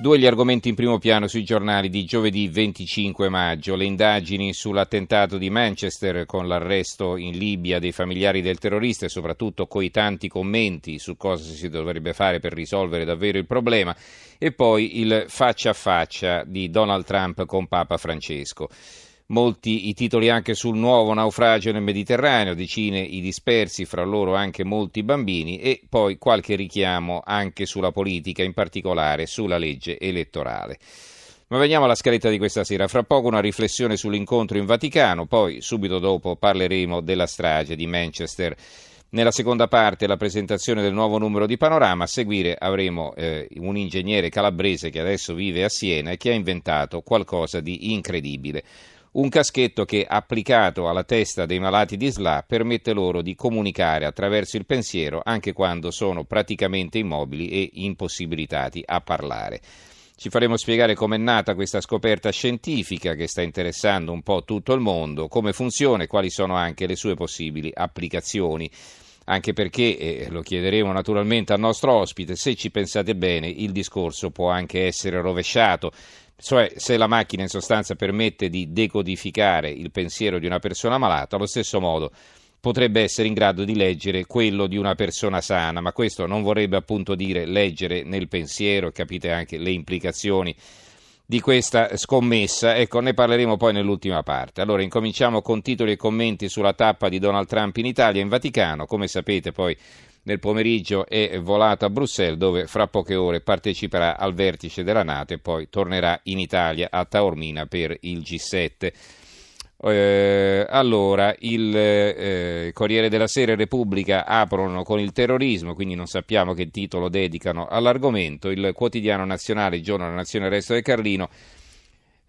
Due gli argomenti in primo piano sui giornali di giovedì 25 maggio, le indagini sull'attentato di Manchester con l'arresto in Libia dei familiari del terrorista e soprattutto coi tanti commenti su cosa si dovrebbe fare per risolvere davvero il problema. E poi il faccia a faccia di Donald Trump con Papa Francesco molti i titoli anche sul nuovo naufragio nel Mediterraneo, decine i dispersi, fra loro anche molti bambini e poi qualche richiamo anche sulla politica, in particolare sulla legge elettorale. Ma veniamo alla scaletta di questa sera. Fra poco una riflessione sull'incontro in Vaticano, poi subito dopo parleremo della strage di Manchester. Nella seconda parte la presentazione del nuovo numero di Panorama, a seguire avremo eh, un ingegnere calabrese che adesso vive a Siena e che ha inventato qualcosa di incredibile. Un caschetto che, applicato alla testa dei malati di SLA, permette loro di comunicare attraverso il pensiero anche quando sono praticamente immobili e impossibilitati a parlare. Ci faremo spiegare com'è nata questa scoperta scientifica che sta interessando un po' tutto il mondo, come funziona e quali sono anche le sue possibili applicazioni anche perché, e lo chiederemo naturalmente al nostro ospite, se ci pensate bene il discorso può anche essere rovesciato, cioè se la macchina in sostanza permette di decodificare il pensiero di una persona malata, allo stesso modo potrebbe essere in grado di leggere quello di una persona sana, ma questo non vorrebbe appunto dire leggere nel pensiero, capite anche le implicazioni di questa scommessa. Ecco, ne parleremo poi nell'ultima parte. Allora, incominciamo con titoli e commenti sulla tappa di Donald Trump in Italia, in Vaticano. Come sapete, poi nel pomeriggio è volato a Bruxelles dove fra poche ore parteciperà al vertice della Nato e poi tornerà in Italia a Taormina per il G7. Eh, allora, il eh, Corriere della Sera e Repubblica aprono con il terrorismo, quindi non sappiamo che titolo dedicano all'argomento. Il quotidiano nazionale, il giorno della nazione, il resto del Carlino,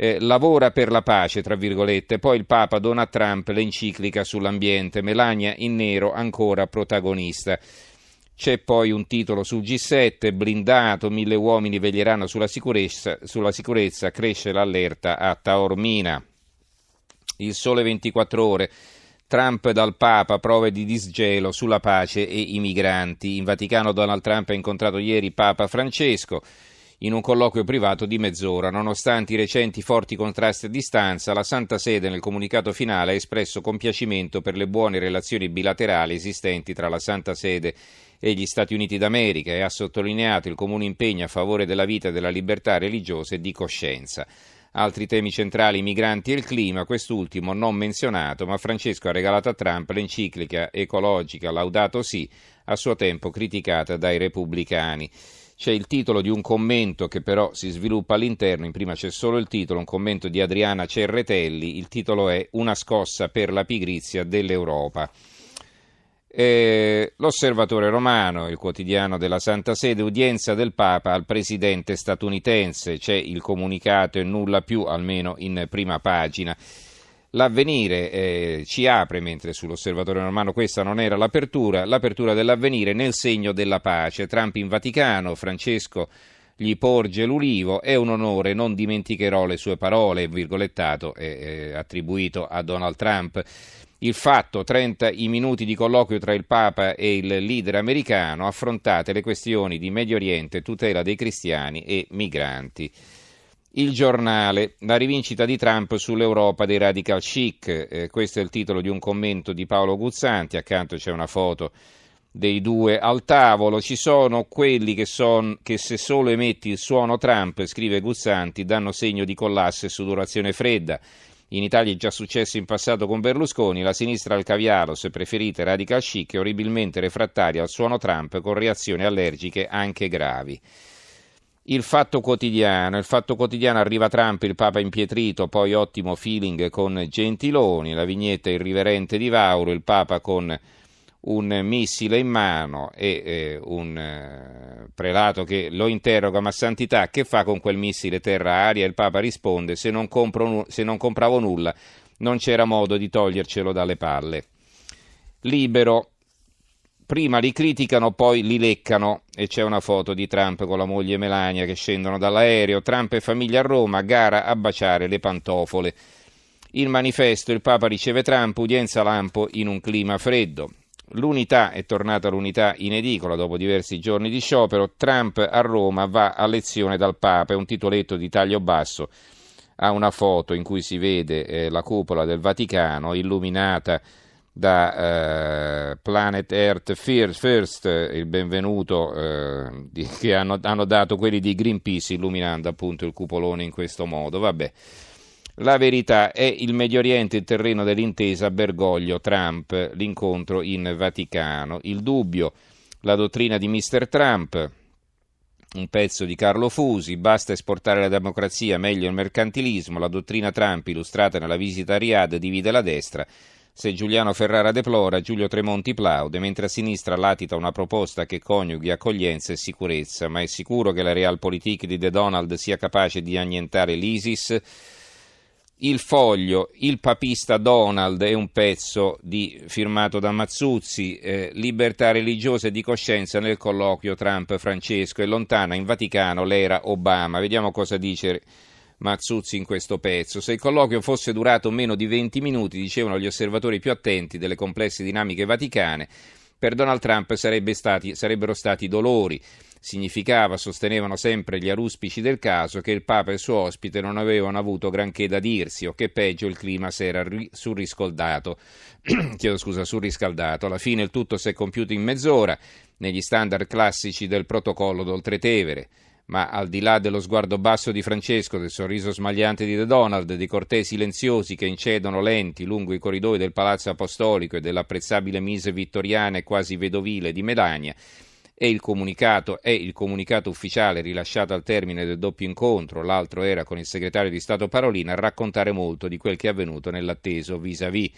eh, lavora per la pace, tra virgolette. Poi il Papa dona a Trump l'enciclica sull'ambiente, Melania in nero ancora protagonista. C'è poi un titolo sul G7, blindato, mille uomini veglieranno sulla sicurezza, sulla sicurezza cresce l'allerta a Taormina. Il sole 24 ore. Trump dal Papa, prove di disgelo sulla pace e i migranti. In Vaticano Donald Trump ha incontrato ieri Papa Francesco in un colloquio privato di mezz'ora. Nonostante i recenti forti contrasti a distanza, la Santa Sede nel comunicato finale ha espresso compiacimento per le buone relazioni bilaterali esistenti tra la Santa Sede e gli Stati Uniti d'America e ha sottolineato il comune impegno a favore della vita e della libertà religiosa e di coscienza. Altri temi centrali, i migranti e il clima, quest'ultimo non menzionato, ma Francesco ha regalato a Trump l'enciclica ecologica Laudato Si, a suo tempo criticata dai repubblicani. C'è il titolo di un commento che però si sviluppa all'interno, in prima c'è solo il titolo, un commento di Adriana Cerretelli, il titolo è Una scossa per la pigrizia dell'Europa. Eh, l'Osservatore Romano, il quotidiano della Santa Sede, udienza del Papa al presidente statunitense, c'è il comunicato e nulla più, almeno in prima pagina. L'avvenire eh, ci apre, mentre sull'osservatorio romano questa non era l'apertura, l'apertura dell'avvenire nel segno della pace. Trump in Vaticano, Francesco gli porge l'ulivo, è un onore, non dimenticherò le sue parole, virgolettato, eh, attribuito a Donald Trump. Il fatto, 30 i minuti di colloquio tra il Papa e il leader americano, affrontate le questioni di Medio Oriente, tutela dei cristiani e migranti. Il giornale, la rivincita di Trump sull'Europa dei radical chic, eh, questo è il titolo di un commento di Paolo Guzzanti, accanto c'è una foto dei due al tavolo, ci sono quelli che, son, che se solo emetti il suono Trump, scrive Guzzanti, danno segno di collasso e sudorazione fredda. In Italia è già successo in passato con Berlusconi, la sinistra al caviaro, se preferite radical chic, è orribilmente refrattaria al suono Trump con reazioni allergiche anche gravi. Il fatto quotidiano, il fatto quotidiano arriva Trump, il Papa impietrito, poi ottimo feeling con Gentiloni, la vignetta irriverente di Vauro, il Papa con un missile in mano e eh, un eh, prelato che lo interroga, ma santità, che fa con quel missile terra-aria? Il Papa risponde, se non, compro, se non compravo nulla non c'era modo di togliercelo dalle palle. Libero, prima li criticano, poi li leccano e c'è una foto di Trump con la moglie Melania che scendono dall'aereo, Trump e famiglia a Roma, gara a baciare le pantofole. Il manifesto, il Papa riceve Trump, udienza lampo in un clima freddo. L'unità è tornata l'unità in edicola dopo diversi giorni di sciopero. Trump a Roma va a lezione dal Papa, è un titoletto di taglio basso. Ha una foto in cui si vede eh, la cupola del Vaticano illuminata da eh, Planet Earth First, il benvenuto eh, di, che hanno, hanno dato quelli di Greenpeace illuminando appunto il cupolone in questo modo. Vabbè. La verità è il Medio Oriente il terreno dell'intesa Bergoglio-Trump, l'incontro in Vaticano. Il dubbio, la dottrina di Mr. Trump, un pezzo di Carlo Fusi, basta esportare la democrazia, meglio il mercantilismo, la dottrina Trump illustrata nella visita a Riyadh divide la destra. Se Giuliano Ferrara deplora, Giulio Tremonti plaude, mentre a sinistra latita una proposta che coniughi accoglienza e sicurezza. Ma è sicuro che la realpolitik di De Donald sia capace di annientare l'ISIS? Il foglio, il papista Donald è un pezzo di, firmato da Mazzuzzi, eh, libertà religiosa e di coscienza nel colloquio Trump-Francesco e lontana in Vaticano l'era Obama. Vediamo cosa dice Mazzuzzi in questo pezzo. Se il colloquio fosse durato meno di 20 minuti, dicevano gli osservatori più attenti delle complesse dinamiche vaticane, per Donald Trump sarebbe stati, sarebbero stati dolori. Significava, sostenevano sempre gli aruspici del caso, che il Papa e il suo ospite non avevano avuto granché da dirsi o che peggio il clima si era surriscaldato. Chiedo scusa, surriscaldato. Alla fine il tutto si è compiuto in mezz'ora, negli standard classici del protocollo d'Oltretevere ma al di là dello sguardo basso di Francesco, del sorriso smagliante di The Donald, dei cortei silenziosi che incedono lenti lungo i corridoi del Palazzo Apostolico e dell'apprezzabile mise vittoriana e quasi vedovile di Melania, e il comunicato è il comunicato ufficiale rilasciato al termine del doppio incontro, l'altro era con il segretario di Stato Parolina, a raccontare molto di quel che è avvenuto nell'atteso vis-à-vis.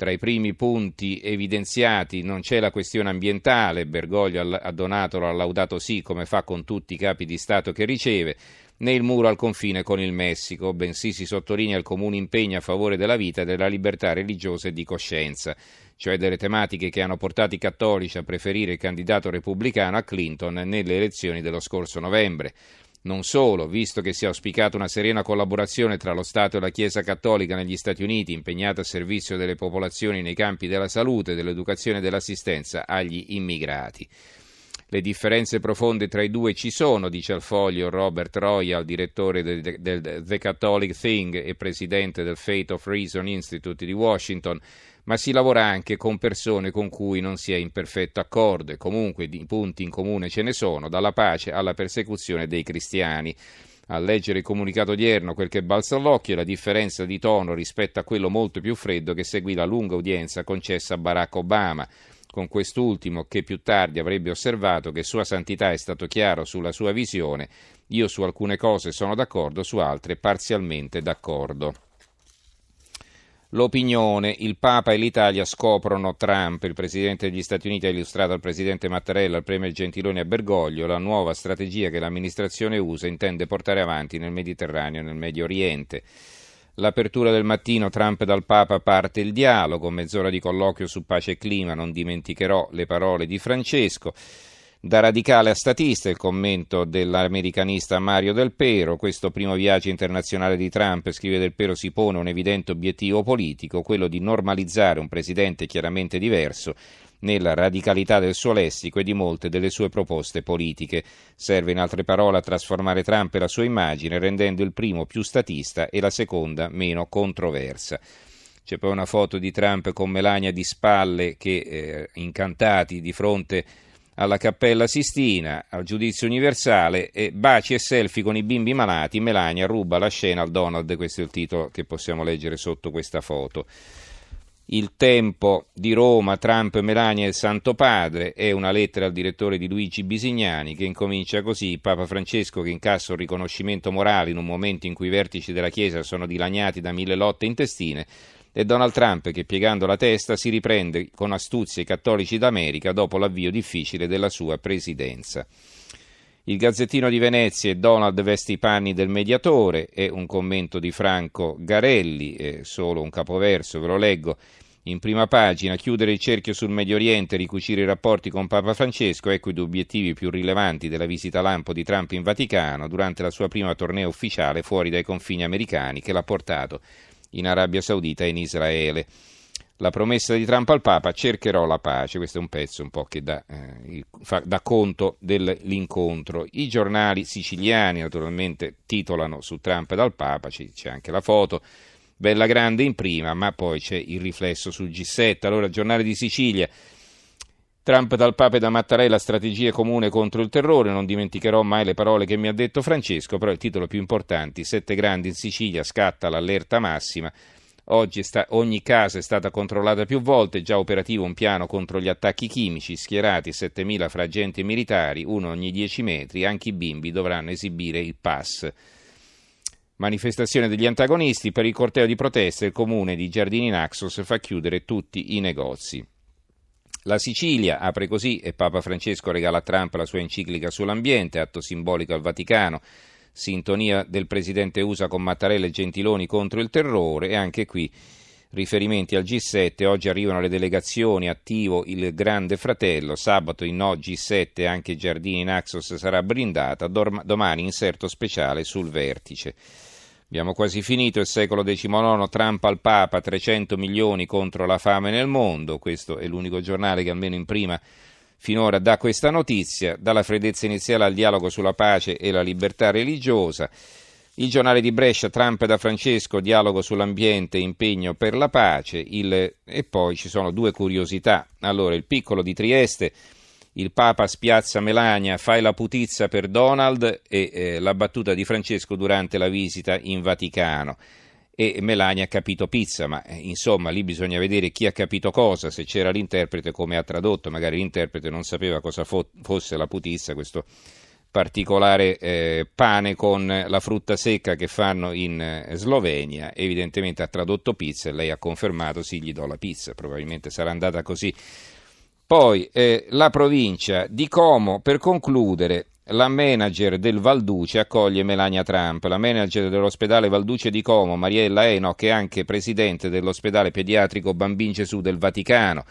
Tra i primi punti evidenziati non c'è la questione ambientale, Bergoglio ha donato, ha laudato sì, come fa con tutti i capi di Stato che riceve, né il muro al confine con il Messico, bensì si sottolinea il comune impegno a favore della vita e della libertà religiosa e di coscienza cioè delle tematiche che hanno portato i cattolici a preferire il candidato repubblicano a Clinton nelle elezioni dello scorso novembre. Non solo, visto che si è auspicata una serena collaborazione tra lo Stato e la Chiesa cattolica negli Stati Uniti, impegnata a servizio delle popolazioni nei campi della salute, dell'educazione e dell'assistenza agli immigrati. Le differenze profonde tra i due ci sono, dice al foglio Robert Royal, direttore del, The Catholic Thing e presidente del Faith of Reason Institute di Washington ma si lavora anche con persone con cui non si è in perfetto accordo e comunque di punti in comune ce ne sono, dalla pace alla persecuzione dei cristiani. A leggere il comunicato odierno, quel che balza all'occhio è la differenza di tono rispetto a quello molto più freddo che seguì la lunga udienza concessa a Barack Obama con quest'ultimo che più tardi avrebbe osservato che Sua Santità è stato chiaro sulla sua visione, io su alcune cose sono d'accordo, su altre parzialmente d'accordo. L'opinione, il Papa e l'Italia scoprono Trump, il Presidente degli Stati Uniti ha illustrato al Presidente Mattarella, al Premier Gentiloni a Bergoglio la nuova strategia che l'amministrazione USA intende portare avanti nel Mediterraneo e nel Medio Oriente. L'apertura del mattino, Trump dal Papa parte il dialogo, mezz'ora di colloquio su pace e clima, non dimenticherò le parole di Francesco. Da radicale a statista il commento dell'americanista Mario Del Pero, questo primo viaggio internazionale di Trump, scrive Del Pero, si pone un evidente obiettivo politico, quello di normalizzare un presidente chiaramente diverso nella radicalità del suo lessico e di molte delle sue proposte politiche. Serve in altre parole a trasformare Trump e la sua immagine, rendendo il primo più statista e la seconda meno controversa. C'è poi una foto di Trump con Melania di spalle che, eh, incantati di fronte alla Cappella Sistina, al giudizio universale e baci e selfie con i bimbi malati, Melania ruba la scena al Donald, questo è il titolo che possiamo leggere sotto questa foto. Il tempo di Roma, Trump, Melania e il Santo Padre è una lettera al direttore di Luigi Bisignani che incomincia così, Papa Francesco che incassa un riconoscimento morale in un momento in cui i vertici della Chiesa sono dilaniati da mille lotte intestine, e Donald Trump che piegando la testa si riprende con astuzia i cattolici d'America dopo l'avvio difficile della sua presidenza. Il Gazzettino di Venezia e Donald veste i panni del mediatore e un commento di Franco Garelli, eh, solo un capoverso, ve lo leggo. In prima pagina, chiudere il cerchio sul Medio Oriente, ricucire i rapporti con Papa Francesco, ecco i due obiettivi più rilevanti della visita lampo di Trump in Vaticano durante la sua prima tournée ufficiale fuori dai confini americani che l'ha portato in Arabia Saudita e in Israele. La promessa di Trump al Papa, cercherò la pace, questo è un pezzo un po' che dà, eh, fa, dà conto dell'incontro. I giornali siciliani naturalmente titolano su Trump dal Papa, c'è anche la foto, bella grande in prima, ma poi c'è il riflesso sul G7. Allora, giornale di Sicilia. Trump dal Papa e da Mattarella, strategie comune contro il terrore, non dimenticherò mai le parole che mi ha detto Francesco, però il titolo più importante, sette grandi in Sicilia, scatta l'allerta massima, oggi sta, ogni casa è stata controllata più volte, già operativo un piano contro gli attacchi chimici, schierati 7.000 fra agenti militari, uno ogni 10 metri, anche i bimbi dovranno esibire il pass. Manifestazione degli antagonisti, per il corteo di proteste il comune di Giardini Naxos fa chiudere tutti i negozi. La Sicilia apre così e Papa Francesco regala a Trump la sua enciclica sull'ambiente, atto simbolico al Vaticano, sintonia del presidente USA con Mattarella e Gentiloni contro il terrore e anche qui riferimenti al G7, oggi arrivano le delegazioni, attivo il Grande Fratello, sabato in no G7 anche Giardini Naxos sarà brindata, domani inserto speciale sul vertice. Abbiamo quasi finito il secolo XIX, Trump al Papa, 300 milioni contro la fame nel mondo, questo è l'unico giornale che almeno in prima finora dà questa notizia, dalla freddezza iniziale al dialogo sulla pace e la libertà religiosa. Il giornale di Brescia, Trump da Francesco, dialogo sull'ambiente, impegno per la pace, il... e poi ci sono due curiosità. Allora, il piccolo di Trieste il Papa spiazza Melania, fai la putizza per Donald e eh, la battuta di Francesco durante la visita in Vaticano. E Melania ha capito pizza, ma eh, insomma lì bisogna vedere chi ha capito cosa, se c'era l'interprete come ha tradotto, magari l'interprete non sapeva cosa fo- fosse la putizza, questo particolare eh, pane con la frutta secca che fanno in eh, Slovenia, evidentemente ha tradotto pizza e lei ha confermato sì gli do la pizza, probabilmente sarà andata così. Poi eh, la provincia di Como, per concludere, la manager del Valduce accoglie Melania Trump. La manager dell'ospedale Valduce di Como, Mariella Eno, che è anche presidente dell'ospedale pediatrico Bambin Gesù del Vaticano.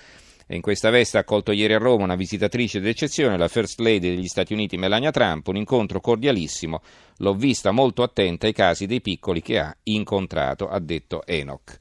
In questa veste ha accolto ieri a Roma una visitatrice d'eccezione, la First Lady degli Stati Uniti Melania Trump, un incontro cordialissimo. L'ho vista molto attenta ai casi dei piccoli che ha incontrato, ha detto Enoch.